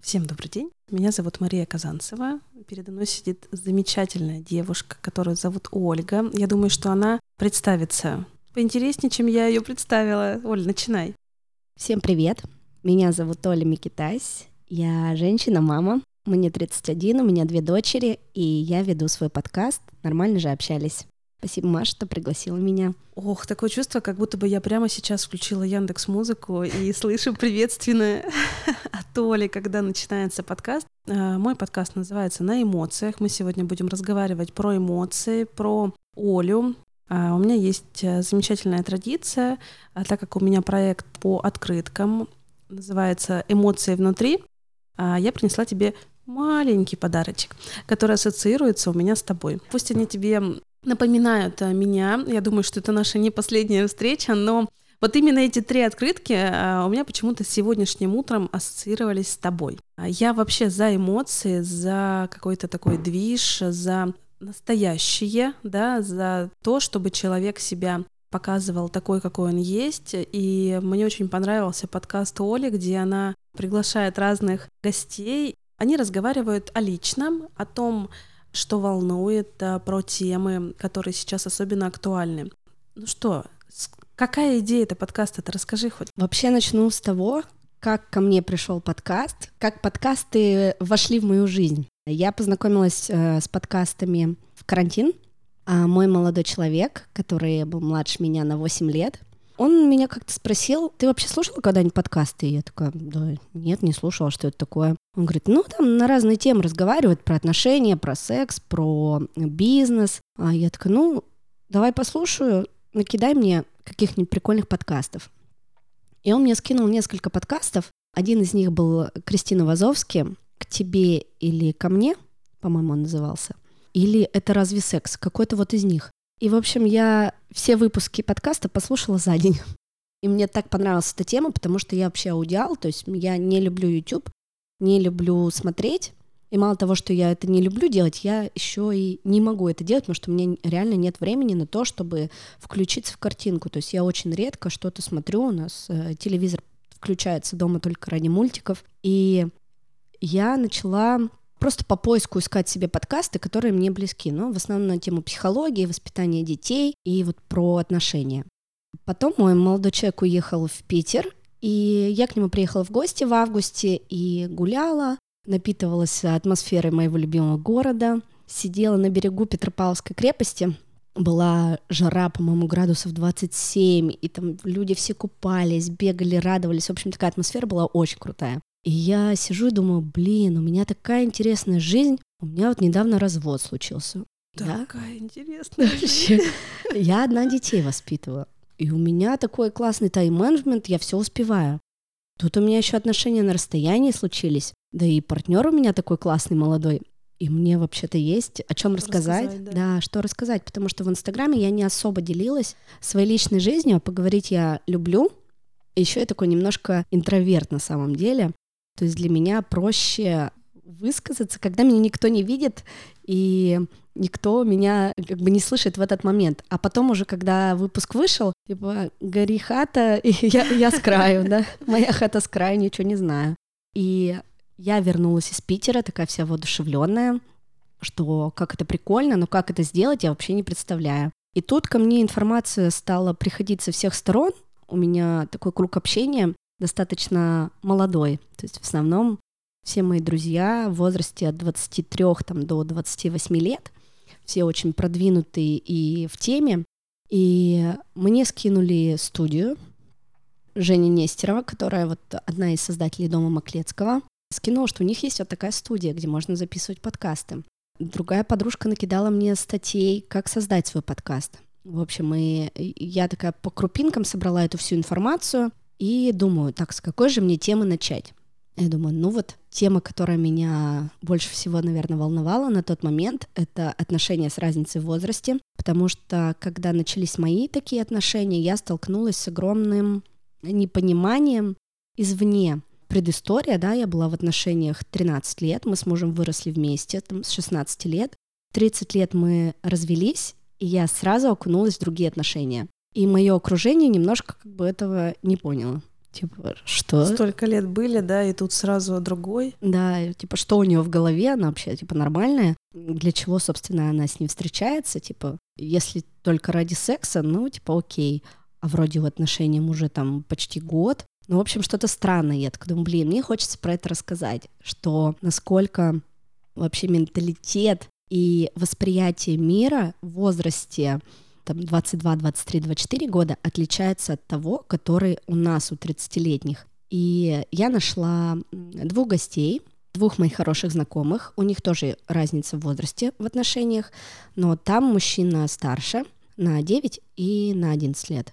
Всем добрый день. Меня зовут Мария Казанцева. Передо мной сидит замечательная девушка, которую зовут Ольга. Я думаю, что она представится поинтереснее, чем я ее представила. Оль, начинай. Всем привет. Меня зовут Оля Микитась. Я женщина-мама. Мне 31, у меня две дочери, и я веду свой подкаст «Нормально же общались». Спасибо, Маша, что пригласила меня. Ох, такое чувство, как будто бы я прямо сейчас включила Яндекс Музыку и слышу приветственное от Оли, когда начинается подкаст. А, мой подкаст называется «На эмоциях». Мы сегодня будем разговаривать про эмоции, про Олю. А, у меня есть э, замечательная традиция, а, так как у меня проект по открыткам называется «Эмоции внутри», я принесла тебе маленький подарочек, который ассоциируется у меня с тобой. Пусть они тебе напоминают меня. Я думаю, что это наша не последняя встреча, но вот именно эти три открытки э, у меня почему-то сегодняшним утром ассоциировались с тобой. А я вообще за эмоции, за какой-то такой движ, за настоящее, да, за то, чтобы человек себя показывал такой, какой он есть. И мне очень понравился подкаст Оли, где она приглашает разных гостей. Они разговаривают о личном, о том, что волнует, про темы, которые сейчас особенно актуальны. Ну что, какая идея этого подкаста-то? Расскажи хоть. Вообще начну с того, как ко мне пришел подкаст, как подкасты вошли в мою жизнь. Я познакомилась э, с подкастами в карантин. А мой молодой человек, который был младше меня на 8 лет, он меня как-то спросил, ты вообще слушала когда-нибудь подкасты? И я такая, да нет, не слушала, что это такое. Он говорит, ну там на разные темы разговаривают, про отношения, про секс, про бизнес. А я такая, ну давай послушаю, накидай мне каких-нибудь прикольных подкастов. И он мне скинул несколько подкастов. Один из них был Кристина Вазовски «К тебе или ко мне», по-моему, он назывался. Или «Это разве секс?» Какой-то вот из них. И, в общем, я все выпуски подкаста послушала за день. И мне так понравилась эта тема, потому что я вообще аудиал, то есть я не люблю YouTube, не люблю смотреть. И мало того, что я это не люблю делать, я еще и не могу это делать, потому что у меня реально нет времени на то, чтобы включиться в картинку. То есть я очень редко что-то смотрю, у нас э, телевизор включается дома только ради мультиков. И я начала просто по поиску искать себе подкасты, которые мне близки, но в основном на тему психологии, воспитания детей и вот про отношения. Потом мой молодой человек уехал в Питер, и я к нему приехала в гости в августе и гуляла, напитывалась атмосферой моего любимого города, сидела на берегу Петропавловской крепости, была жара, по-моему, градусов 27, и там люди все купались, бегали, радовались. В общем, такая атмосфера была очень крутая. И я сижу и думаю, блин, у меня такая интересная жизнь. У меня вот недавно развод случился. Такая я... интересная Вообще. Я одна детей воспитываю. И у меня такой классный тайм-менеджмент, я все успеваю. Тут у меня еще отношения на расстоянии случились. Да и партнер у меня такой классный, молодой. И мне вообще-то есть о чем рассказать. рассказать да. да, что рассказать, потому что в Инстаграме я не особо делилась своей личной жизнью, а поговорить я люблю. Еще я такой немножко интроверт на самом деле. То есть для меня проще высказаться, когда меня никто не видит и никто меня как бы не слышит в этот момент. А потом уже, когда выпуск вышел, типа, гори хата, и я, я с краю, да, моя хата с краю, ничего не знаю. И я вернулась из Питера, такая вся воодушевленная, что как это прикольно, но как это сделать, я вообще не представляю. И тут ко мне информация стала приходить со всех сторон, у меня такой круг общения, достаточно молодой. То есть в основном все мои друзья в возрасте от 23 там, до 28 лет, все очень продвинутые и в теме. И мне скинули студию Женя Нестерова, которая вот одна из создателей дома Маклецкого, скинула, что у них есть вот такая студия, где можно записывать подкасты. Другая подружка накидала мне статей, как создать свой подкаст. В общем, и я такая по крупинкам собрала эту всю информацию, и думаю, так, с какой же мне темы начать? Я думаю, ну вот тема, которая меня больше всего, наверное, волновала на тот момент, это отношения с разницей в возрасте, потому что когда начались мои такие отношения, я столкнулась с огромным непониманием извне. Предыстория, да, я была в отношениях 13 лет, мы с мужем выросли вместе, там, с 16 лет. 30 лет мы развелись, и я сразу окунулась в другие отношения. И мое окружение немножко как бы этого не поняло. Типа, что? Столько лет были, да, и тут сразу другой. Да, типа, что у нее в голове, она вообще, типа, нормальная? Для чего, собственно, она с ним встречается? Типа, если только ради секса, ну, типа, окей. А вроде в отношениях уже там почти год. Ну, в общем, что-то странное. Я так думаю, блин, мне хочется про это рассказать, что насколько вообще менталитет и восприятие мира в возрасте там 22, 23, 24 года отличается от того, который у нас у 30-летних. И я нашла двух гостей, двух моих хороших знакомых. У них тоже разница в возрасте в отношениях, но там мужчина старше на 9 и на 11 лет.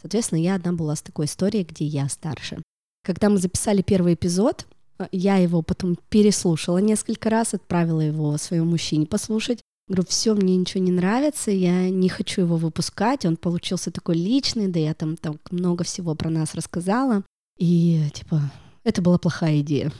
Соответственно, я одна была с такой историей, где я старше. Когда мы записали первый эпизод, я его потом переслушала несколько раз, отправила его своему мужчине послушать. Говорю, все, мне ничего не нравится, я не хочу его выпускать, он получился такой личный, да я там, там много всего про нас рассказала. И, типа, это была плохая идея.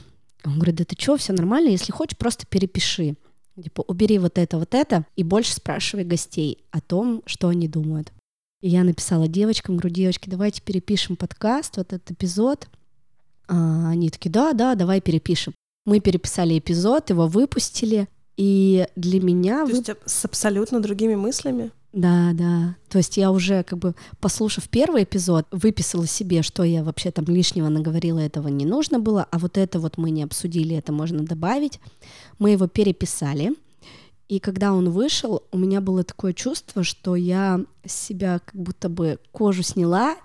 Он говорит, да ты что, все нормально, если хочешь, просто перепиши. Типа, убери вот это, вот это, и больше спрашивай гостей о том, что они думают. И я написала девочкам, говорю, девочки, давайте перепишем подкаст, вот этот эпизод. А они такие, да, да, давай перепишем. Мы переписали эпизод, его выпустили, и для меня... То есть с абсолютно другими мыслями? Да, да. То есть я уже как бы, послушав первый эпизод, выписала себе, что я вообще там лишнего наговорила, этого не нужно было, а вот это вот мы не обсудили, это можно добавить. Мы его переписали. И когда он вышел, у меня было такое чувство, что я с себя как будто бы кожу сняла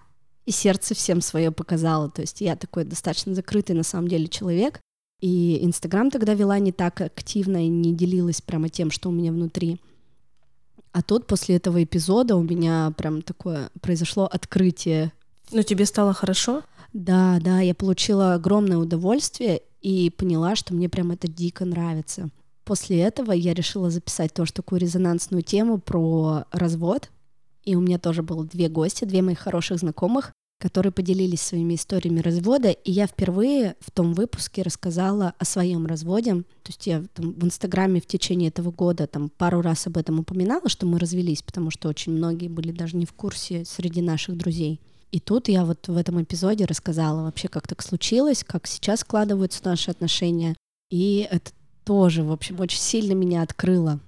и сердце всем свое показала. То есть я такой достаточно закрытый на самом деле человек, и Инстаграм тогда вела не так активно и не делилась прямо тем, что у меня внутри. А тут после этого эпизода у меня прям такое произошло открытие. Но тебе стало хорошо? Да, да, я получила огромное удовольствие и поняла, что мне прям это дико нравится. После этого я решила записать тоже такую резонансную тему про развод. И у меня тоже было две гости, две моих хороших знакомых, которые поделились своими историями развода, и я впервые в том выпуске рассказала о своем разводе. То есть я там, в Инстаграме в течение этого года там пару раз об этом упоминала, что мы развелись, потому что очень многие были даже не в курсе среди наших друзей. И тут я вот в этом эпизоде рассказала вообще, как так случилось, как сейчас складываются наши отношения. И это тоже, в общем, очень сильно меня открыло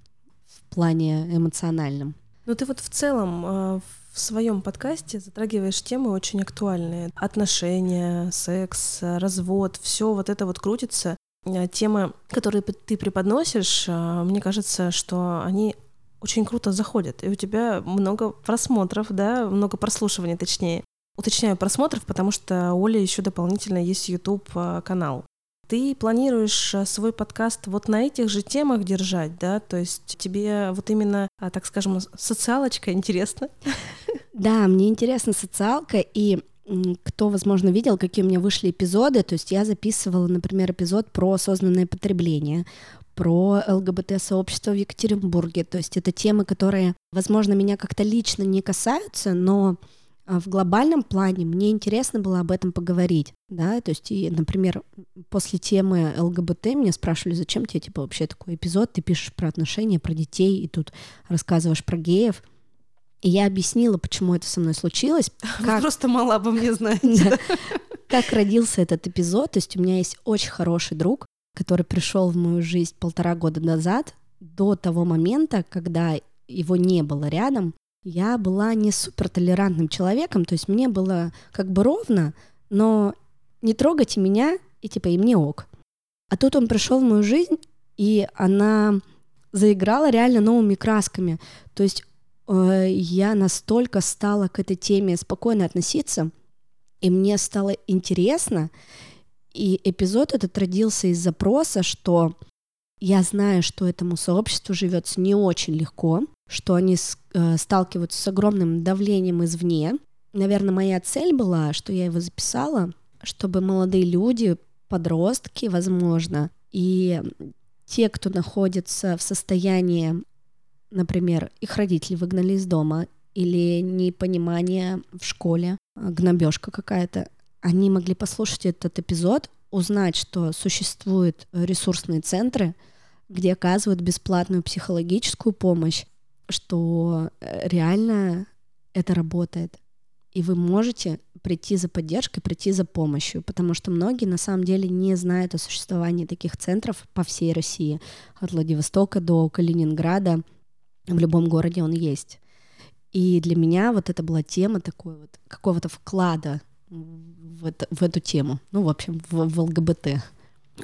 в плане эмоциональном. Ну ты вот в целом э, в своем подкасте затрагиваешь темы очень актуальные. Отношения, секс, развод, все вот это вот крутится. Э, темы, которые ты преподносишь, э, мне кажется, что они очень круто заходят. И у тебя много просмотров, да, много прослушиваний, точнее. Уточняю просмотров, потому что у Оли еще дополнительно есть YouTube э, канал. Ты планируешь э, свой подкаст вот на этих же темах держать, да? То есть тебе вот именно, а, так скажем, социалочка интересна? Да, мне интересна социалка, и кто, возможно, видел, какие у меня вышли эпизоды, то есть я записывала, например, эпизод про осознанное потребление, про ЛГБТ-сообщество в Екатеринбурге, то есть это темы, которые, возможно, меня как-то лично не касаются, но в глобальном плане мне интересно было об этом поговорить, да, то есть, и, например, после темы ЛГБТ меня спрашивали, зачем тебе, типа, вообще такой эпизод, ты пишешь про отношения, про детей, и тут рассказываешь про геев, и я объяснила, почему это со мной случилось. Как... Вы просто мало обо мне знаете. Как родился этот эпизод, то есть у меня есть очень хороший друг, который пришел в мою жизнь полтора года назад, до того момента, когда его не было рядом, я была не супер толерантным человеком, то есть мне было как бы ровно, но не трогайте меня, и типа и мне ок. А тут он пришел в мою жизнь, и она заиграла реально новыми красками. То есть э, я настолько стала к этой теме спокойно относиться, и мне стало интересно. И эпизод этот родился из запроса, что я знаю, что этому сообществу живется не очень легко, что они э, сталкиваются с огромным давлением извне. Наверное, моя цель была, что я его записала, чтобы молодые люди, подростки, возможно, и те, кто находится в состоянии, например, их родители выгнали из дома или непонимание в школе, гнобежка какая-то, они могли послушать этот эпизод, узнать, что существуют ресурсные центры, где оказывают бесплатную психологическую помощь, что э, реально это работает. И вы можете прийти за поддержкой, прийти за помощью, потому что многие на самом деле не знают о существовании таких центров по всей России, от Владивостока до Калининграда, в любом городе он есть. И для меня вот это была тема такой вот какого-то вклада в, это, в эту тему, ну, в общем, в, в ЛГБТ.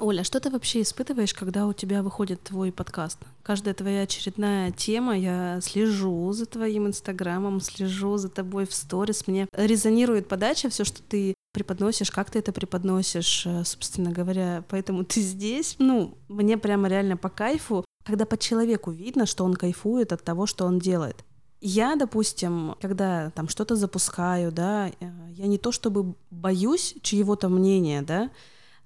Оля, что ты вообще испытываешь, когда у тебя выходит твой подкаст? Каждая твоя очередная тема, я слежу за твоим инстаграмом, слежу за тобой в сторис, мне резонирует подача, все, что ты преподносишь, как ты это преподносишь, э, собственно говоря, поэтому ты здесь. Ну, мне прямо реально по кайфу, когда по человеку видно, что он кайфует от того, что он делает. Я, допустим, когда там что-то запускаю, да, э, я не то чтобы боюсь чьего-то мнения, да,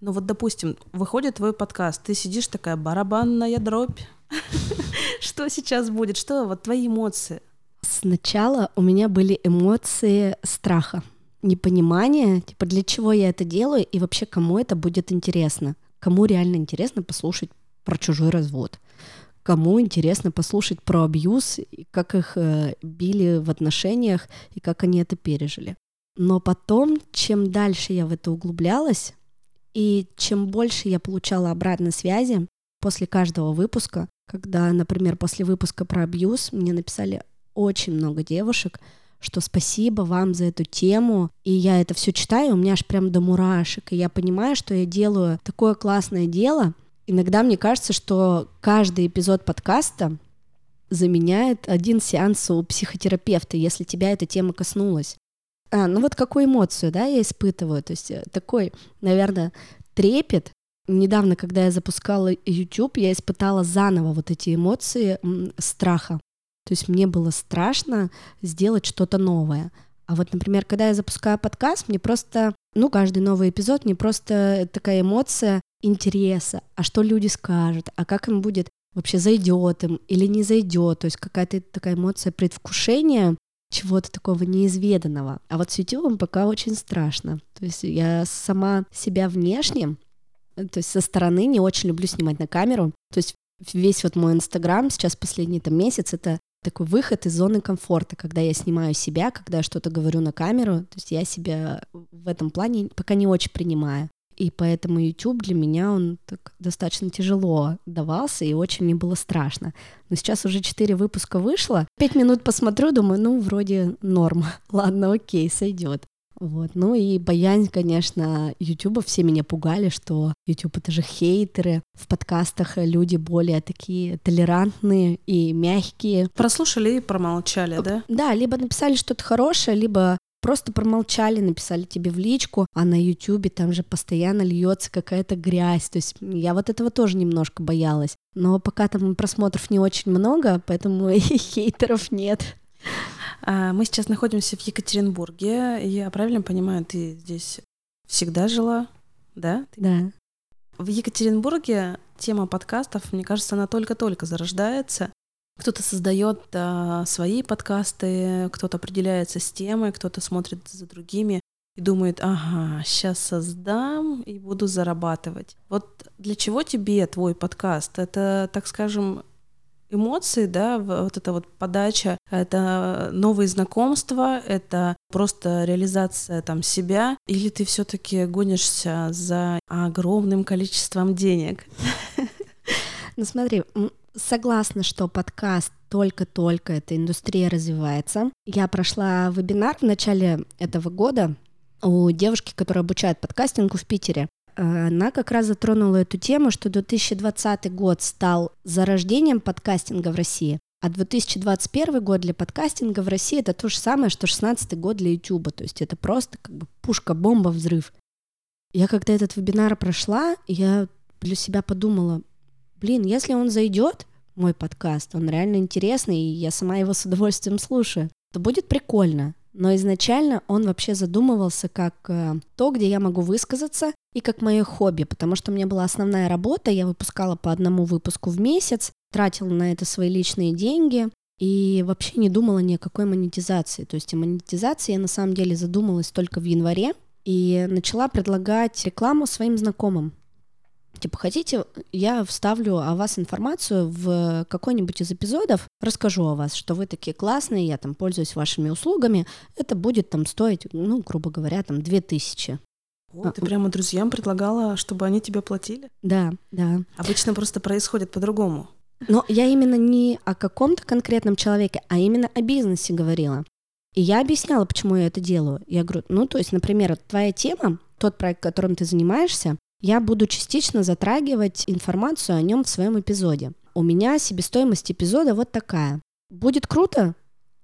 ну вот, допустим, выходит твой подкаст, ты сидишь такая барабанная дробь. Что сейчас будет? Что вот твои эмоции? Сначала у меня были эмоции страха, непонимания, типа для чего я это делаю и вообще кому это будет интересно. Кому реально интересно послушать про чужой развод. Кому интересно послушать про абьюз, как их э, били в отношениях и как они это пережили. Но потом, чем дальше я в это углублялась, и чем больше я получала обратной связи после каждого выпуска, когда, например, после выпуска про абьюз мне написали очень много девушек, что спасибо вам за эту тему, и я это все читаю, у меня аж прям до мурашек, и я понимаю, что я делаю такое классное дело. Иногда мне кажется, что каждый эпизод подкаста заменяет один сеанс у психотерапевта, если тебя эта тема коснулась. А, ну вот какую эмоцию, да, я испытываю, то есть э, такой, наверное, трепет. Недавно, когда я запускала YouTube, я испытала заново вот эти эмоции страха. То есть мне было страшно сделать что-то новое. А вот, например, когда я запускаю подкаст, мне просто, ну, каждый новый эпизод, мне просто такая эмоция интереса, а что люди скажут, а как им будет вообще зайдет им или не зайдет, то есть какая-то такая эмоция предвкушения, чего-то такого неизведанного. А вот с YouTube пока очень страшно. То есть я сама себя внешне, то есть со стороны не очень люблю снимать на камеру. То есть весь вот мой Инстаграм сейчас последний там месяц это такой выход из зоны комфорта, когда я снимаю себя, когда я что-то говорю на камеру, то есть я себя в этом плане пока не очень принимаю. И поэтому YouTube для меня он так достаточно тяжело давался, и очень мне было страшно. Но сейчас уже четыре выпуска вышло. Пять минут посмотрю, думаю, ну, вроде норм. Ладно, окей, сойдет. Вот. Ну и боязнь, конечно, Ютуба. Все меня пугали, что YouTube это же хейтеры. В подкастах люди более такие толерантные и мягкие. Прослушали и промолчали, да? Да, либо написали что-то хорошее, либо просто промолчали, написали тебе в личку, а на Ютубе там же постоянно льется какая-то грязь. То есть я вот этого тоже немножко боялась. Но пока там просмотров не очень много, поэтому и хейтеров нет. А, мы сейчас находимся в Екатеринбурге. Я правильно понимаю, ты здесь всегда жила, да? Да. В Екатеринбурге тема подкастов, мне кажется, она только-только зарождается. Кто-то создает а, свои подкасты, кто-то определяется с темой, кто-то смотрит за другими и думает, ага, сейчас создам и буду зарабатывать. Вот для чего тебе твой подкаст? Это, так скажем, эмоции, да, вот эта вот подача, это новые знакомства, это просто реализация там себя, или ты все-таки гонишься за огромным количеством денег? Ну смотри, Согласна, что подкаст только-только эта индустрия развивается. Я прошла вебинар в начале этого года у девушки, которая обучает подкастингу в Питере. Она как раз затронула эту тему, что 2020 год стал зарождением подкастинга в России, а 2021 год для подкастинга в России это то же самое, что 16 год для YouTube. То есть это просто как бы пушка-бомба, взрыв. Я когда этот вебинар прошла, я для себя подумала, блин, если он зайдет, мой подкаст, он реально интересный, и я сама его с удовольствием слушаю, то будет прикольно. Но изначально он вообще задумывался как э, то, где я могу высказаться, и как мое хобби, потому что у меня была основная работа, я выпускала по одному выпуску в месяц, тратила на это свои личные деньги, и вообще не думала ни о какой монетизации. То есть о монетизации я на самом деле задумалась только в январе и начала предлагать рекламу своим знакомым. Типа, хотите, я вставлю о вас информацию в какой-нибудь из эпизодов, расскажу о вас, что вы такие классные, я там пользуюсь вашими услугами, это будет там стоить, ну, грубо говоря, там 2000. О, ты прямо друзьям предлагала, чтобы они тебе платили? Да, да. Обычно просто происходит по-другому. Но я именно не о каком-то конкретном человеке, а именно о бизнесе говорила. И я объясняла, почему я это делаю. Я говорю, ну, то есть, например, твоя тема, тот проект, которым ты занимаешься, я буду частично затрагивать информацию о нем в своем эпизоде. У меня себестоимость эпизода вот такая. Будет круто,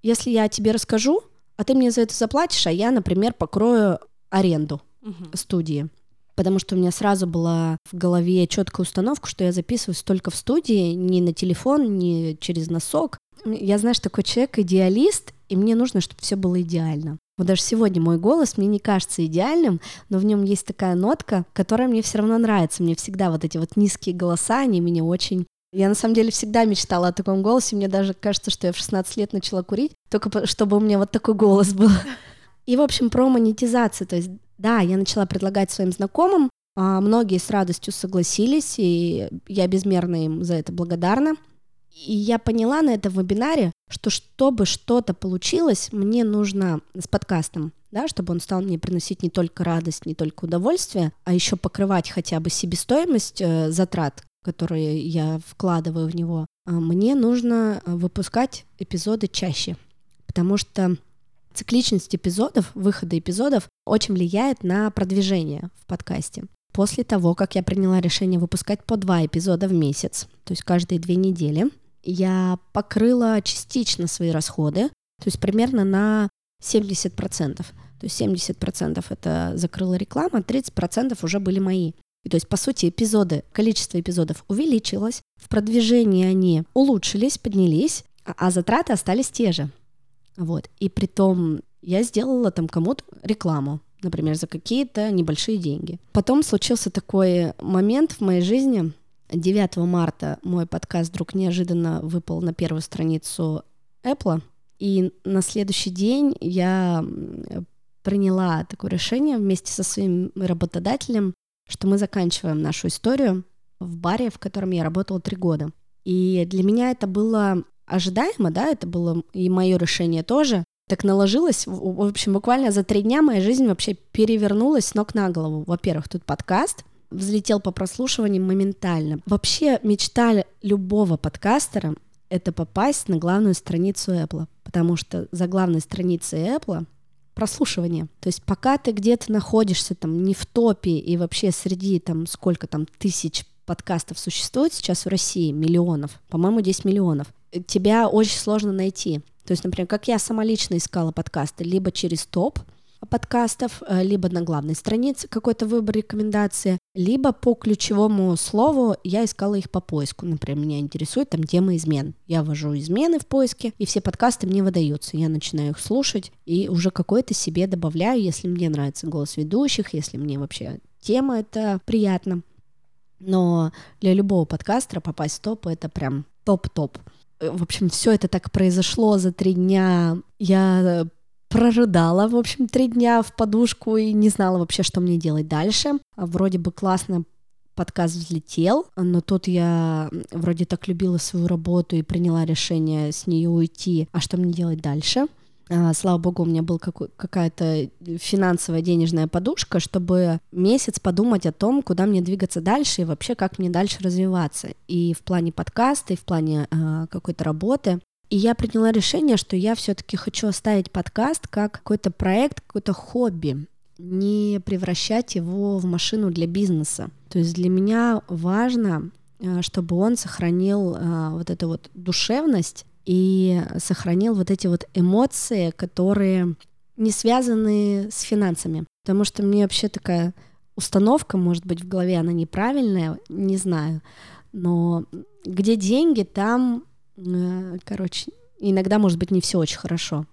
если я тебе расскажу, а ты мне за это заплатишь, а я, например, покрою аренду угу. студии. Потому что у меня сразу была в голове четкая установка, что я записываюсь только в студии, не на телефон, не через носок. Я, знаешь, такой человек, идеалист, и мне нужно, чтобы все было идеально. Вот даже сегодня мой голос мне не кажется идеальным, но в нем есть такая нотка, которая мне все равно нравится. Мне всегда вот эти вот низкие голоса, они меня очень я на самом деле всегда мечтала о таком голосе. Мне даже кажется, что я в 16 лет начала курить, только чтобы у меня вот такой голос был. И, в общем, про монетизацию. То есть, да, я начала предлагать своим знакомым, а многие с радостью согласились, и я безмерно им за это благодарна. И я поняла на этом вебинаре, что чтобы что-то получилось, мне нужно с подкастом, да, чтобы он стал мне приносить не только радость, не только удовольствие, а еще покрывать хотя бы себестоимость э, затрат, которые я вкладываю в него, а мне нужно э, выпускать эпизоды чаще, потому что цикличность эпизодов, выхода эпизодов очень влияет на продвижение в подкасте. После того, как я приняла решение выпускать по два эпизода в месяц, то есть каждые две недели, я покрыла частично свои расходы, то есть примерно на 70%. То есть 70% это закрыла реклама, 30% уже были мои. И то есть, по сути, эпизоды, количество эпизодов увеличилось, в продвижении они улучшились, поднялись, а, а затраты остались те же. Вот. И при том я сделала там кому-то рекламу, например, за какие-то небольшие деньги. Потом случился такой момент в моей жизни, 9 марта мой подкаст вдруг неожиданно выпал на первую страницу Apple, и на следующий день я приняла такое решение вместе со своим работодателем, что мы заканчиваем нашу историю в баре, в котором я работала три года. И для меня это было ожидаемо, да, это было и мое решение тоже. Так наложилось, в общем, буквально за три дня моя жизнь вообще перевернулась с ног на голову. Во-первых, тут подкаст, взлетел по прослушиваниям моментально. Вообще мечта любого подкастера — это попасть на главную страницу Apple, потому что за главной страницей Apple прослушивание. То есть пока ты где-то находишься там не в топе и вообще среди там сколько там тысяч подкастов существует сейчас в России, миллионов, по-моему, 10 миллионов, тебя очень сложно найти. То есть, например, как я сама лично искала подкасты, либо через топ, подкастов, э, либо на главной странице какой-то выбор рекомендации, либо по ключевому слову я искала их по поиску. Например, меня интересует там тема измен. Я ввожу измены в поиске, и все подкасты мне выдаются. Я начинаю их слушать и уже какой-то себе добавляю, если мне нравится голос ведущих, если мне вообще тема это приятно. Но для любого подкастера попасть в топ это прям топ-топ. Э, в общем, все это так произошло за три дня. Я прорыдала, в общем, три дня в подушку и не знала вообще, что мне делать дальше. Вроде бы классно подкаст взлетел, но тут я вроде так любила свою работу и приняла решение с нее уйти. А что мне делать дальше? А, слава богу, у меня была какая-то финансовая денежная подушка, чтобы месяц подумать о том, куда мне двигаться дальше и вообще как мне дальше развиваться. И в плане подкаста, и в плане э, какой-то работы. И я приняла решение, что я все-таки хочу оставить подкаст как какой-то проект, какое-то хобби, не превращать его в машину для бизнеса. То есть для меня важно, э, чтобы он сохранил вот эту вот душевность и сохранил вот эти вот эмоции, которые не связаны с финансами. Потому что мне вообще такая установка, может быть, в голове она неправильная, не знаю. Но где деньги, там Э, короче, иногда может быть не все очень хорошо.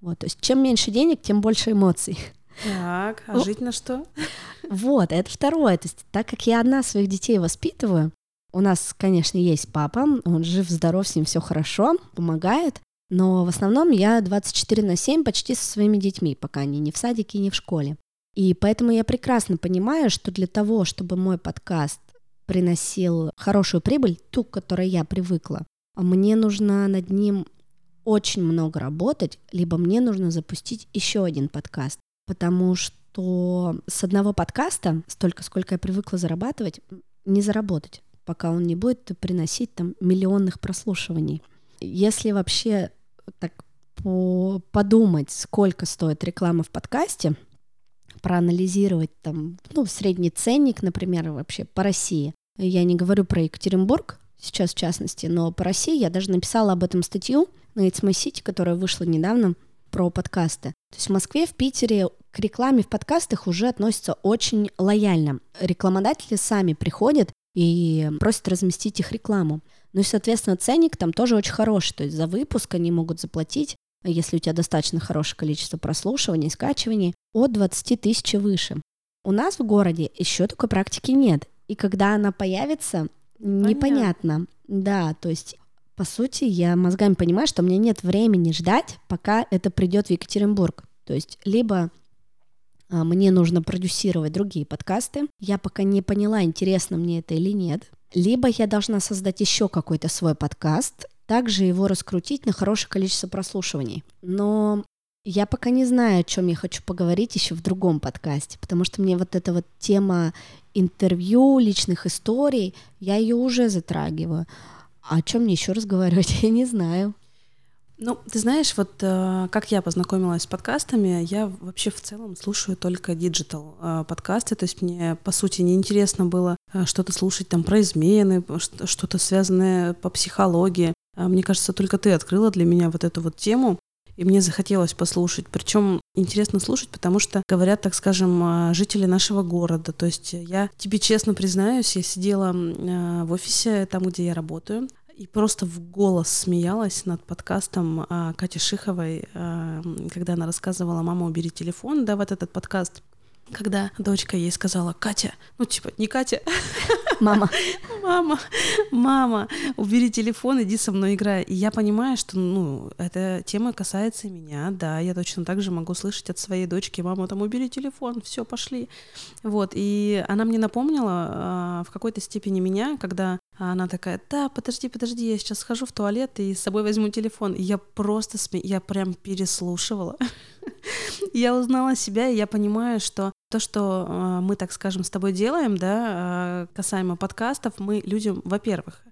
Вот, то есть чем меньше денег, тем больше эмоций. Так, а жить на что? Вот, это второе. То есть, так как я одна своих детей воспитываю, у нас, конечно, есть папа, он жив, здоров, с ним все хорошо, помогает, но в основном я 24 на 7 почти со своими детьми, пока они не в садике, не в школе. И поэтому я прекрасно понимаю, что для того, чтобы мой подкаст приносил хорошую прибыль, ту, к которой я привыкла, мне нужно над ним очень много работать, либо мне нужно запустить еще один подкаст, потому что с одного подкаста, столько, сколько я привыкла зарабатывать, не заработать, пока он не будет приносить там миллионных прослушиваний. Если вообще так по подумать, сколько стоит реклама в подкасте, проанализировать там, ну, средний ценник, например, вообще по России. Я не говорю про Екатеринбург сейчас в частности, но по России я даже написала об этом статью на It's My City, которая вышла недавно про подкасты. То есть в Москве, в Питере к рекламе в подкастах уже относятся очень лояльно. Рекламодатели сами приходят и просят разместить их рекламу. Ну и, соответственно, ценник там тоже очень хороший. То есть за выпуск они могут заплатить, если у тебя достаточно хорошее количество прослушиваний, скачиваний, от 20 тысяч и выше. У нас в городе еще такой практики нет. И когда она появится, непонятно. Да, то есть по сути, я мозгами понимаю, что мне нет времени ждать, пока это придет в Екатеринбург. То есть либо мне нужно продюсировать другие подкасты, я пока не поняла, интересно мне это или нет, либо я должна создать еще какой-то свой подкаст, также его раскрутить на хорошее количество прослушиваний. Но я пока не знаю, о чем я хочу поговорить еще в другом подкасте, потому что мне вот эта вот тема интервью, личных историй, я ее уже затрагиваю. А о чем мне еще разговаривать, я не знаю. Ну, ты знаешь, вот э, как я познакомилась с подкастами, я вообще в целом слушаю только digital э, подкасты, то есть мне, по сути, неинтересно было э, что-то слушать там про измены, что-то связанное по психологии. А мне кажется, только ты открыла для меня вот эту вот тему, и мне захотелось послушать. Причем интересно слушать, потому что говорят, так скажем, жители нашего города. То есть я тебе честно признаюсь, я сидела в офисе, там, где я работаю, и просто в голос смеялась над подкастом а, Кати Шиховой, а, когда она рассказывала «Мама, убери телефон», да, вот этот подкаст когда дочка ей сказала, Катя, ну типа, не Катя, мама, мама, мама, убери телефон, иди со мной играй. И я понимаю, что, ну, эта тема касается меня, да, я точно так же могу слышать от своей дочки, мама, там, убери телефон, все, пошли. Вот, и она мне напомнила э, в какой-то степени меня, когда она такая, да, подожди, подожди, я сейчас схожу в туалет и с собой возьму телефон. И я просто, сме... я прям переслушивала. я узнала себя, и я понимаю, что то, что э, мы, так скажем, с тобой делаем, да, э, касаемо подкастов, мы людям, во-первых,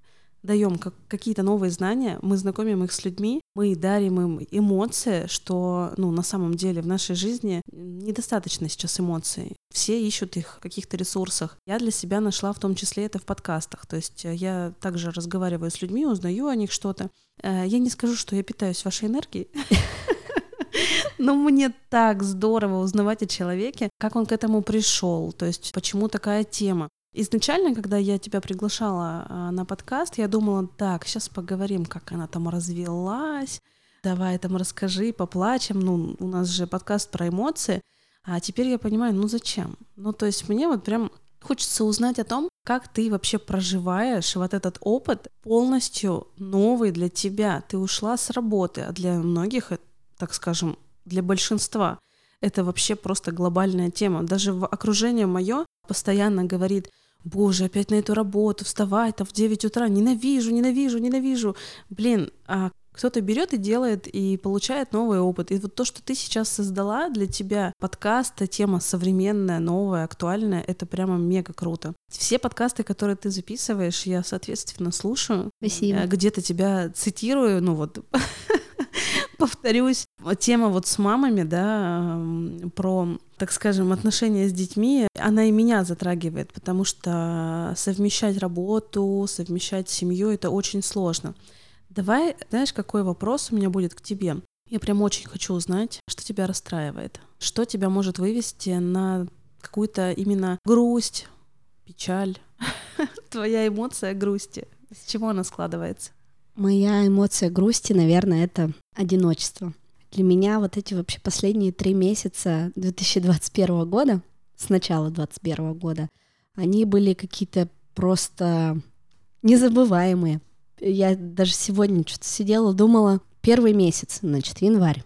даем как, какие-то новые знания, мы знакомим их с людьми, мы дарим им эмоции, что, ну, на самом деле в нашей жизни недостаточно сейчас эмоций. Все ищут их в каких-то ресурсах. Я для себя нашла в том числе это в подкастах. То есть э, я также разговариваю с людьми, узнаю о них что-то. Э, я не скажу, что я питаюсь вашей энергией, Но мне так здорово узнавать о человеке, как он к этому пришел, то есть почему такая тема. Изначально, когда я тебя приглашала а, на подкаст, я думала, так, сейчас поговорим, как она там развелась, давай там расскажи, поплачем, ну, у нас же подкаст про эмоции, а теперь я понимаю, ну зачем? Ну, то есть мне вот прям хочется узнать о том, как ты вообще проживаешь вот этот опыт полностью новый для тебя. Ты ушла с работы, а для многих, так скажем, для большинства это вообще просто глобальная тема. Даже в окружении мое постоянно говорит, боже, опять на эту работу, вставать там в 9 утра, ненавижу, ненавижу, ненавижу. Блин, а кто-то берет и делает и получает новый опыт. И вот то, что ты сейчас создала для тебя, подкаст, тема современная, новая, актуальная, это прямо мега круто. Все подкасты, которые ты записываешь, я, соответственно, слушаю. Спасибо. Где-то тебя цитирую, ну вот повторюсь, тема вот с мамами, да, про, так скажем, отношения с детьми, она и меня затрагивает, потому что совмещать работу, совмещать семью — это очень сложно. Давай, знаешь, какой вопрос у меня будет к тебе? Я прям очень хочу узнать, что тебя расстраивает, что тебя может вывести на какую-то именно грусть, печаль, твоя эмоция грусти. С чего она складывается? Моя эмоция грусти, наверное, это одиночество. Для меня вот эти вообще последние три месяца 2021 года, с начала 2021 года, они были какие-то просто незабываемые. Я даже сегодня что-то сидела, думала, первый месяц, значит, январь,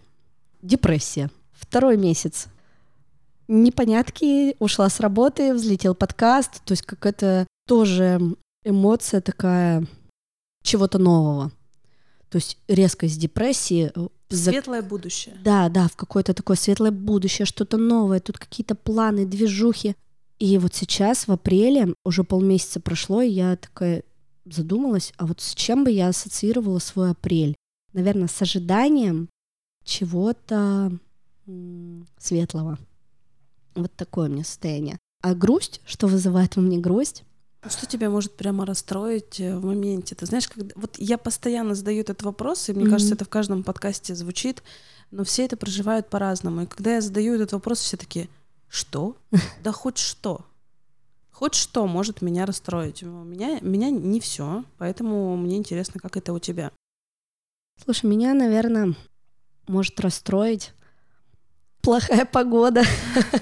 депрессия. Второй месяц, непонятки, ушла с работы, взлетел подкаст, то есть какая-то тоже эмоция такая чего-то нового. То есть резко из депрессии... э, за- Светлое будущее. Да, да, в какое-то такое светлое будущее, что-то новое, тут какие-то планы, движухи. И вот сейчас, в апреле, уже полмесяца прошло, и я такая задумалась, а вот с чем бы я ассоциировала свой апрель? Наверное, с ожиданием чего-то светлого. Вот такое у меня состояние. А грусть, что вызывает во мне грусть? Что тебя может прямо расстроить э, в моменте? Ты знаешь, когда... вот я постоянно задаю этот вопрос, и мне Мгм. кажется, это в каждом подкасте звучит, но все это проживают по-разному. И когда я задаю этот вопрос, все такие, что? Да хоть что. Хоть что может меня расстроить. У меня, меня не все, поэтому мне интересно, как это у тебя. Слушай, меня, наверное, может расстроить плохая погода.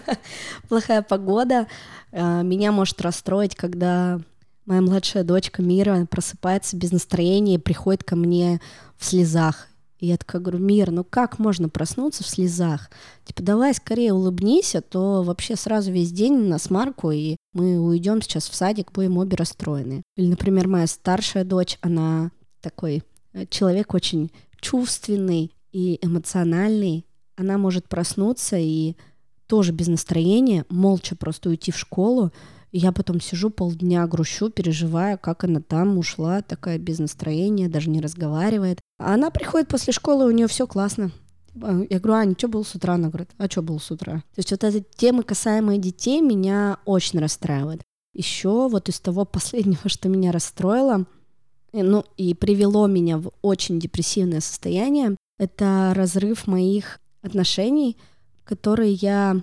плохая погода. Э, Меня может расстроить, когда моя младшая дочка Мира просыпается без настроения и приходит ко мне в слезах. И я такая говорю, Мир, ну как можно проснуться в слезах? Типа, давай скорее улыбнись, а то вообще сразу весь день на смарку, и мы уйдем сейчас в садик, будем обе расстроены. Или, например, моя старшая дочь, она такой э, человек очень чувственный и эмоциональный. Она может проснуться и тоже без настроения, молча просто уйти в школу. И я потом сижу полдня, грущу, переживаю, как она там ушла, такая без настроения, даже не разговаривает. А она приходит после школы, у нее все классно. Типа, Я говорю, Аня, что был с утра? Она говорит, а что был с утра? То есть вот эти темы, касаемые детей, меня очень расстраивают. Еще вот из того последнего, что меня расстроило, и, ну и привело меня в очень депрессивное состояние, это разрыв моих отношений, которые я,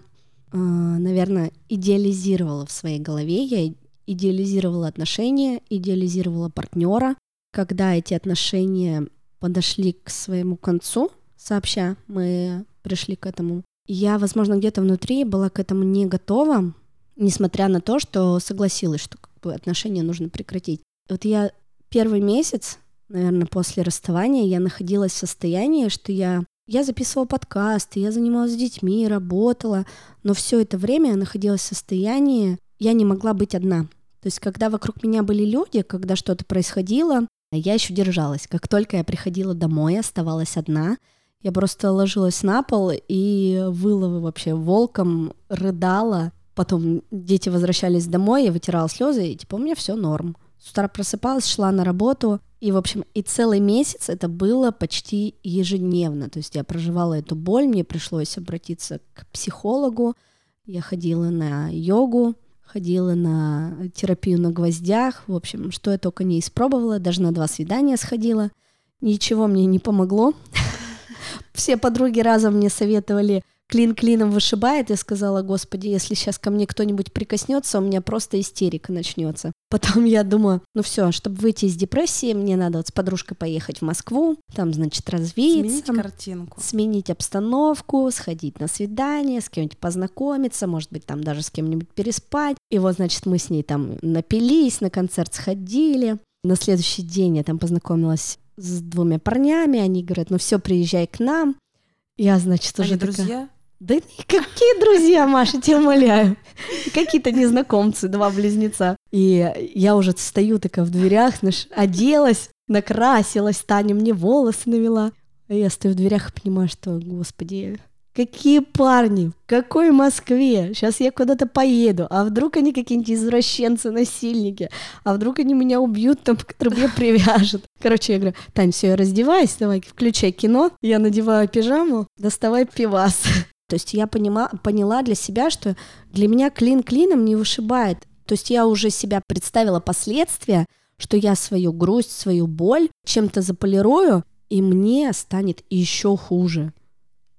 э, наверное, идеализировала в своей голове. Я идеализировала отношения, идеализировала партнера. Когда эти отношения подошли к своему концу, сообща, мы пришли к этому, я, возможно, где-то внутри была к этому не готова, несмотря на то, что согласилась, что как бы, отношения нужно прекратить. Вот я первый месяц, наверное, после расставания, я находилась в состоянии, что я я записывала подкасты, я занималась с детьми, работала, но все это время я находилась в состоянии, я не могла быть одна. То есть, когда вокруг меня были люди, когда что-то происходило, я еще держалась. Как только я приходила домой, оставалась одна, я просто ложилась на пол и выла вообще волком, рыдала. Потом дети возвращались домой, я вытирала слезы, и типа у меня все норм. С утра просыпалась, шла на работу, и, в общем, и целый месяц это было почти ежедневно. То есть я проживала эту боль, мне пришлось обратиться к психологу, я ходила на йогу, ходила на терапию на гвоздях, в общем, что я только не испробовала, даже на два свидания сходила. Ничего мне не помогло. Все подруги разом мне советовали клин клином вышибает, я сказала, господи, если сейчас ко мне кто-нибудь прикоснется, у меня просто истерика начнется. Потом я думаю, ну все, чтобы выйти из депрессии, мне надо вот с подружкой поехать в Москву, там, значит, развеяться. Сменить картинку. Сменить обстановку, сходить на свидание, с кем-нибудь познакомиться, может быть, там даже с кем-нибудь переспать. И вот, значит, мы с ней там напились, на концерт сходили. На следующий день я там познакомилась с двумя парнями, они говорят, ну все, приезжай к нам. Я, значит, уже Они такая... друзья? Да какие друзья, Маша, тебя умоляю. Какие-то незнакомцы, два близнеца. И я уже стою такая в дверях, знаешь, оделась, накрасилась, Таня мне волосы навела. А я стою в дверях и понимаю, что, господи, какие парни, в какой Москве? Сейчас я куда-то поеду, а вдруг они какие-нибудь извращенцы, насильники, а вдруг они меня убьют, там к трубе привяжут. Короче, я говорю, Тань, все, я раздеваюсь, давай, включай кино, я надеваю пижаму, доставай пивас. То есть я понима, поняла для себя, что для меня клин клином не вышибает. То есть я уже себя представила последствия, что я свою грусть, свою боль чем-то заполирую, и мне станет еще хуже.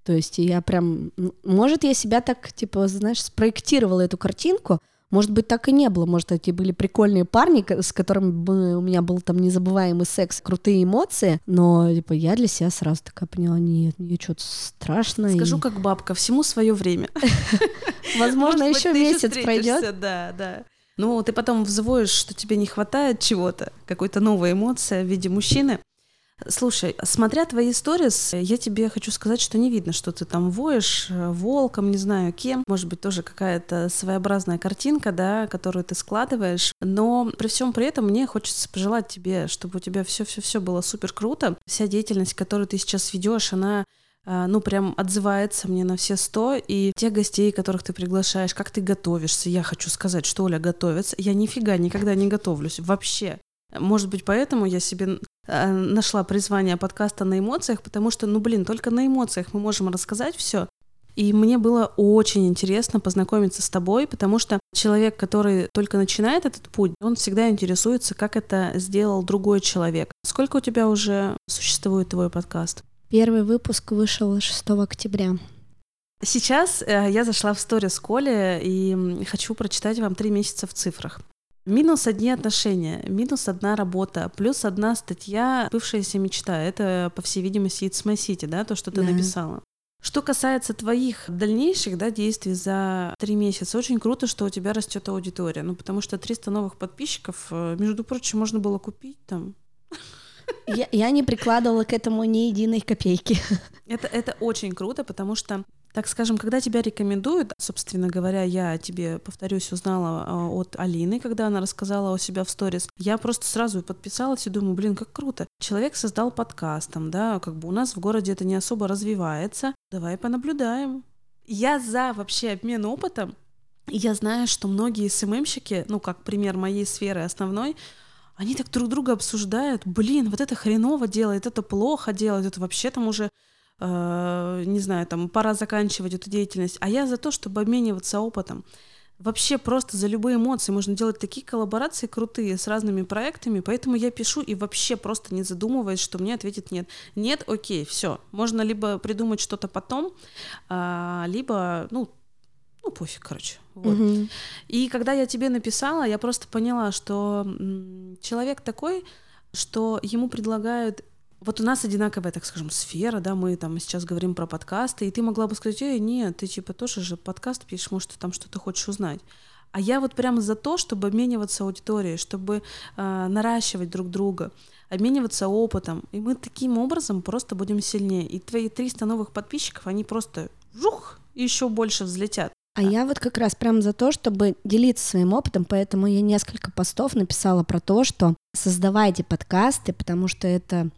То есть я прям... Может, я себя так, типа, знаешь, спроектировала эту картинку, может быть, так и не было. Может, эти были прикольные парни, с которыми у меня был там незабываемый секс, крутые эмоции, но типа я для себя сразу такая поняла, нет, мне что-то страшно. Скажу и... как бабка, всему свое время. Возможно, еще месяц пройдет. Да, да. Ну, ты потом взвоишь, что тебе не хватает чего-то, какой-то новой эмоции в виде мужчины. Слушай, смотря твои сторис, я тебе хочу сказать, что не видно, что ты там воешь э, волком, не знаю кем. Может быть, тоже какая-то своеобразная картинка, да, которую ты складываешь. Но при всем при этом мне хочется пожелать тебе, чтобы у тебя все-все-все было супер круто. Вся деятельность, которую ты сейчас ведешь, она э, ну, прям отзывается мне на все сто, и те гостей, которых ты приглашаешь, как ты готовишься, я хочу сказать, что Оля готовится, я нифига никогда не готовлюсь, вообще. Может быть, поэтому я себе Э, нашла призвание подкаста на эмоциях, потому что, ну блин, только на эмоциях мы можем рассказать все. И мне было очень интересно познакомиться с тобой, потому что человек, который только начинает этот путь, он всегда интересуется, как это сделал другой человек. Сколько у тебя уже существует твой подкаст? Первый выпуск вышел 6 октября. Сейчас э, я зашла в сторис Коли и хочу прочитать вам три месяца в цифрах. Минус одни отношения, минус одна работа, плюс одна статья «Бывшаяся мечта». Это, по всей видимости, It's My City, да, то, что ты да. написала. Что касается твоих дальнейших да, действий за три месяца, очень круто, что у тебя растет аудитория. Ну, потому что 300 новых подписчиков, э, между прочим, можно было купить там. Я, я не прикладывала к этому ни единой копейки. Это, это очень круто, потому что так скажем, когда тебя рекомендуют, собственно говоря, я тебе, повторюсь, узнала а, от Алины, когда она рассказала о себя в сторис, я просто сразу подписалась и думаю, блин, как круто. Человек создал подкаст, там, да, как бы у нас в городе это не особо развивается, давай понаблюдаем. Я за вообще обмен опытом, я знаю, что многие СММщики, ну, как пример моей сферы основной, они так друг друга обсуждают, блин, вот это хреново делает, это плохо делает, это вообще там уже э, не знаю, там, пора заканчивать эту деятельность, а я за то, чтобы обмениваться опытом. Вообще просто за любые эмоции можно делать такие коллаборации крутые с разными проектами, поэтому я пишу и вообще просто не задумываясь, что мне ответит нет. Нет, окей, все. Можно либо придумать что-то потом, а, либо, ну, ну пофиг, короче. Вот. Угу. И когда я тебе написала, я просто поняла, что человек такой, что ему предлагают вот у нас одинаковая, так скажем, сфера, да, мы там сейчас говорим про подкасты, и ты могла бы сказать, эй, нет, ты типа тоже же подкаст пишешь, может, ты там что-то хочешь узнать. А я вот прямо за то, чтобы обмениваться аудиторией, чтобы э, наращивать друг друга, обмениваться опытом. И мы таким образом просто будем сильнее. И твои 300 новых подписчиков, они просто жух, еще больше взлетят. А я вот как раз прям за то, чтобы делиться своим опытом, поэтому я несколько постов написала про то, что создавайте подкасты, потому что это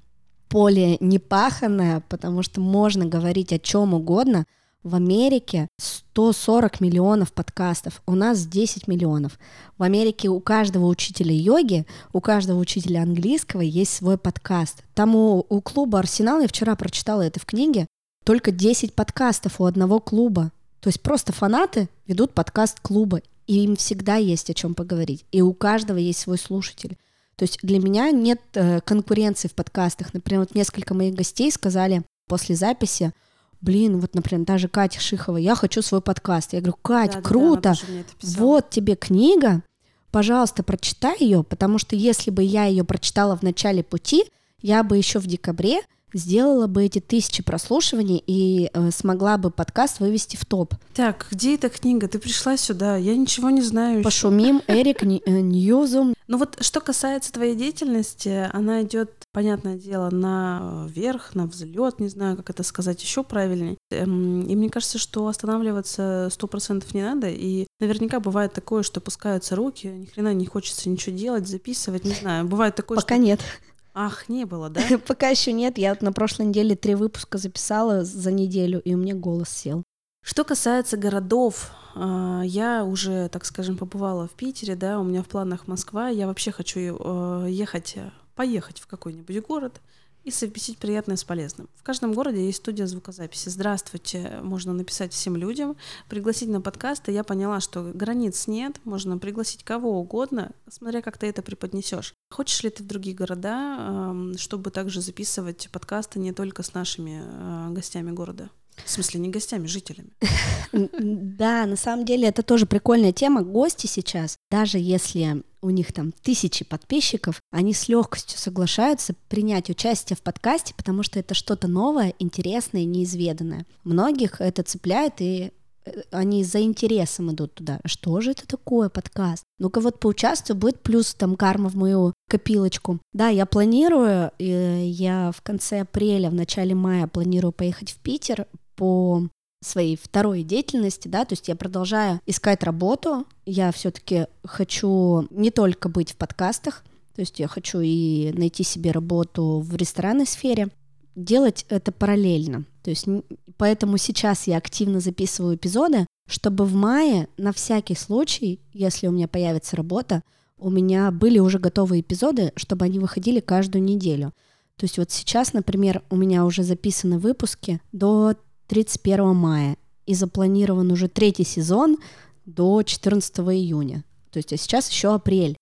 поле непаханное, потому что можно говорить о чем угодно. В Америке 140 миллионов подкастов, у нас 10 миллионов. В Америке у каждого учителя йоги, у каждого учителя английского есть свой подкаст. Там у, у клуба Арсенал, я вчера прочитала это в книге, только 10 подкастов у одного клуба. То есть просто фанаты ведут подкаст клуба, и им всегда есть о чем поговорить. И у каждого есть свой слушатель. То есть для меня нет э, конкуренции в подкастах. Например, вот несколько моих гостей сказали после записи, блин, вот, например, даже Катя Шихова, я хочу свой подкаст. Я говорю, Кать, да, круто, да, вот тебе книга, пожалуйста, прочитай ее, потому что если бы я ее прочитала в начале пути, я бы еще в декабре сделала бы эти тысячи прослушиваний и э, смогла бы подкаст вывести в топ. Так, где эта книга? Ты пришла сюда, я ничего не знаю. Пошумим, Эрик, э, Ньюзум. Ну вот что касается твоей деятельности, она идет, понятное дело, на вверх, на взлет, не знаю, как это сказать еще правильнее. Эм, и мне кажется, что останавливаться сто процентов не надо, и наверняка бывает такое, что пускаются руки, ни хрена не хочется ничего делать, записывать, не знаю. Бывает такое, Пока что... нет. Ах, не было, да? Пока еще нет. Я вот на прошлой неделе три выпуска записала за неделю, и у меня голос сел. Что касается городов, а, я уже, так скажем, побывала в Питере, да, у меня в планах Москва. Я вообще хочу э, ехать, поехать в какой-нибудь город, и совместить приятное с полезным. В каждом городе есть студия звукозаписи. Здравствуйте, можно написать всем людям, пригласить на подкасты. Я поняла, что границ нет, можно пригласить кого угодно, смотря как ты это преподнесешь. Хочешь ли ты в другие города, чтобы также записывать подкасты не только с нашими э, гостями города? В смысле, не гостями, жителями. Да, на самом деле это тоже прикольная тема. Гости сейчас, даже если у них там тысячи подписчиков, они с легкостью соглашаются принять участие в подкасте, потому что это что-то новое, интересное, неизведанное. Многих это цепляет, и э, они за интересом идут туда. Что же это такое подкаст? Ну-ка вот поучаствую, будет плюс там карма в мою копилочку. Да, я планирую, я в конце апреля, в начале мая планирую поехать в Питер по своей второй деятельности, да, то есть я продолжаю искать работу, я все-таки хочу не только быть в подкастах, то есть я хочу и найти себе работу в ресторанной сфере, делать это параллельно. То есть поэтому сейчас я активно записываю эпизоды, чтобы в мае на всякий случай, если у меня появится работа, у меня были уже готовые эпизоды, чтобы они выходили каждую неделю. То есть вот сейчас, например, у меня уже записаны выпуски до 31 мая и запланирован уже третий сезон до 14 июня. То есть а сейчас еще апрель.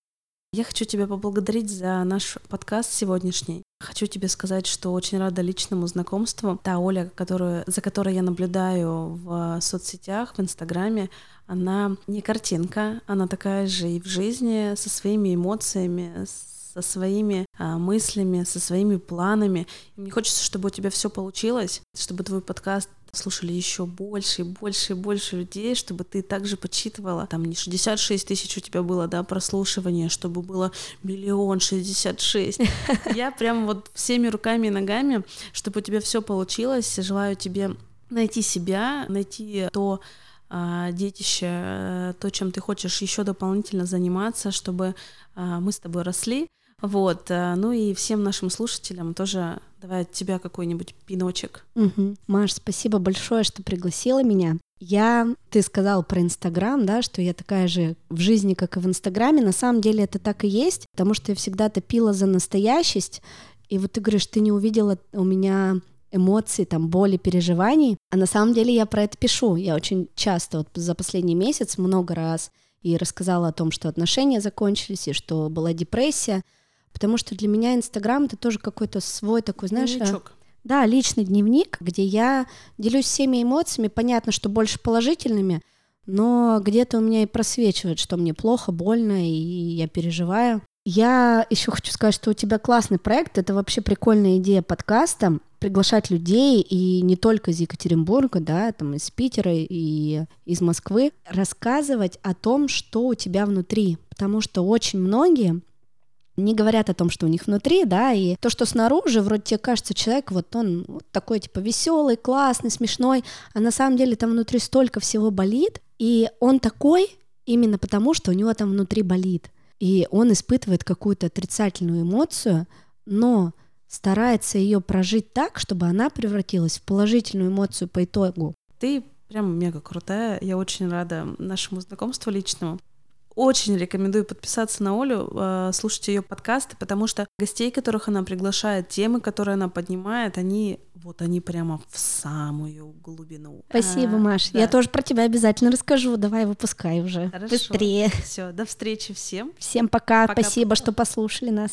Я хочу тебя поблагодарить за наш подкаст сегодняшний. Хочу тебе сказать, что очень рада личному знакомству. Та Оля, которую, за которой я наблюдаю в соцсетях, в Инстаграме, она не картинка, она такая же и в жизни, со своими эмоциями, со своими а, мыслями, со своими планами. И мне хочется, чтобы у тебя все получилось, чтобы твой подкаст слушали еще больше и больше и больше людей, чтобы ты также подсчитывала, там не 66 тысяч у тебя было, да, прослушивания, чтобы было миллион шестьдесят шесть. Я прям вот всеми руками и ногами, чтобы у тебя все получилось, желаю тебе найти себя, найти то, а, детище, э, то, чем ты хочешь еще дополнительно заниматься, чтобы а, мы с тобой росли, вот, э, ну и всем нашим слушателям тоже давай от тебя какой-нибудь пиночек. Угу. Маш, спасибо большое, что пригласила меня. Я, ты сказал про Инстаграм, да, что я такая же в жизни, как и в Инстаграме. На самом деле это так и есть, потому что я всегда топила за настоящесть. И вот ты говоришь, ты не увидела у меня эмоций, там, боли, переживаний. А на самом деле я про это пишу. Я очень часто, вот за последний месяц много раз и рассказала о том, что отношения закончились, и что была депрессия. Потому что для меня Инстаграм это тоже какой-то свой такой, знаешь, э, Дневничок. да, личный дневник, где я делюсь всеми эмоциями, понятно, что больше положительными, но где-то у меня и просвечивает, что мне плохо, больно, и я переживаю. Я еще хочу сказать, что у тебя классный проект, это вообще прикольная идея подкаста, приглашать людей, и не только из Екатеринбурга, да, там из Питера и из Москвы, рассказывать о том, что у тебя внутри, потому что очень многие не говорят о том, что у них внутри, да, и то, что снаружи, вроде тебе кажется, человек вот он вот такой типа веселый, классный, смешной, а на самом деле там внутри столько всего болит, и он такой именно потому, что у него там внутри болит, и он испытывает какую-то отрицательную эмоцию, но старается ее прожить так, чтобы она превратилась в положительную эмоцию по итогу. Ты прям мега крутая. Я очень рада нашему знакомству личному очень рекомендую подписаться на Олю, э, слушать ее подкасты, потому что гостей, которых она приглашает, темы, которые она поднимает, они вот они прямо в самую глубину. Спасибо, а, Маш. Да. Я тоже про тебя обязательно расскажу. Давай выпускай уже. Хорошо. Быстрее. Все, до встречи всем. Всем пока. пока Спасибо, что послушали нас.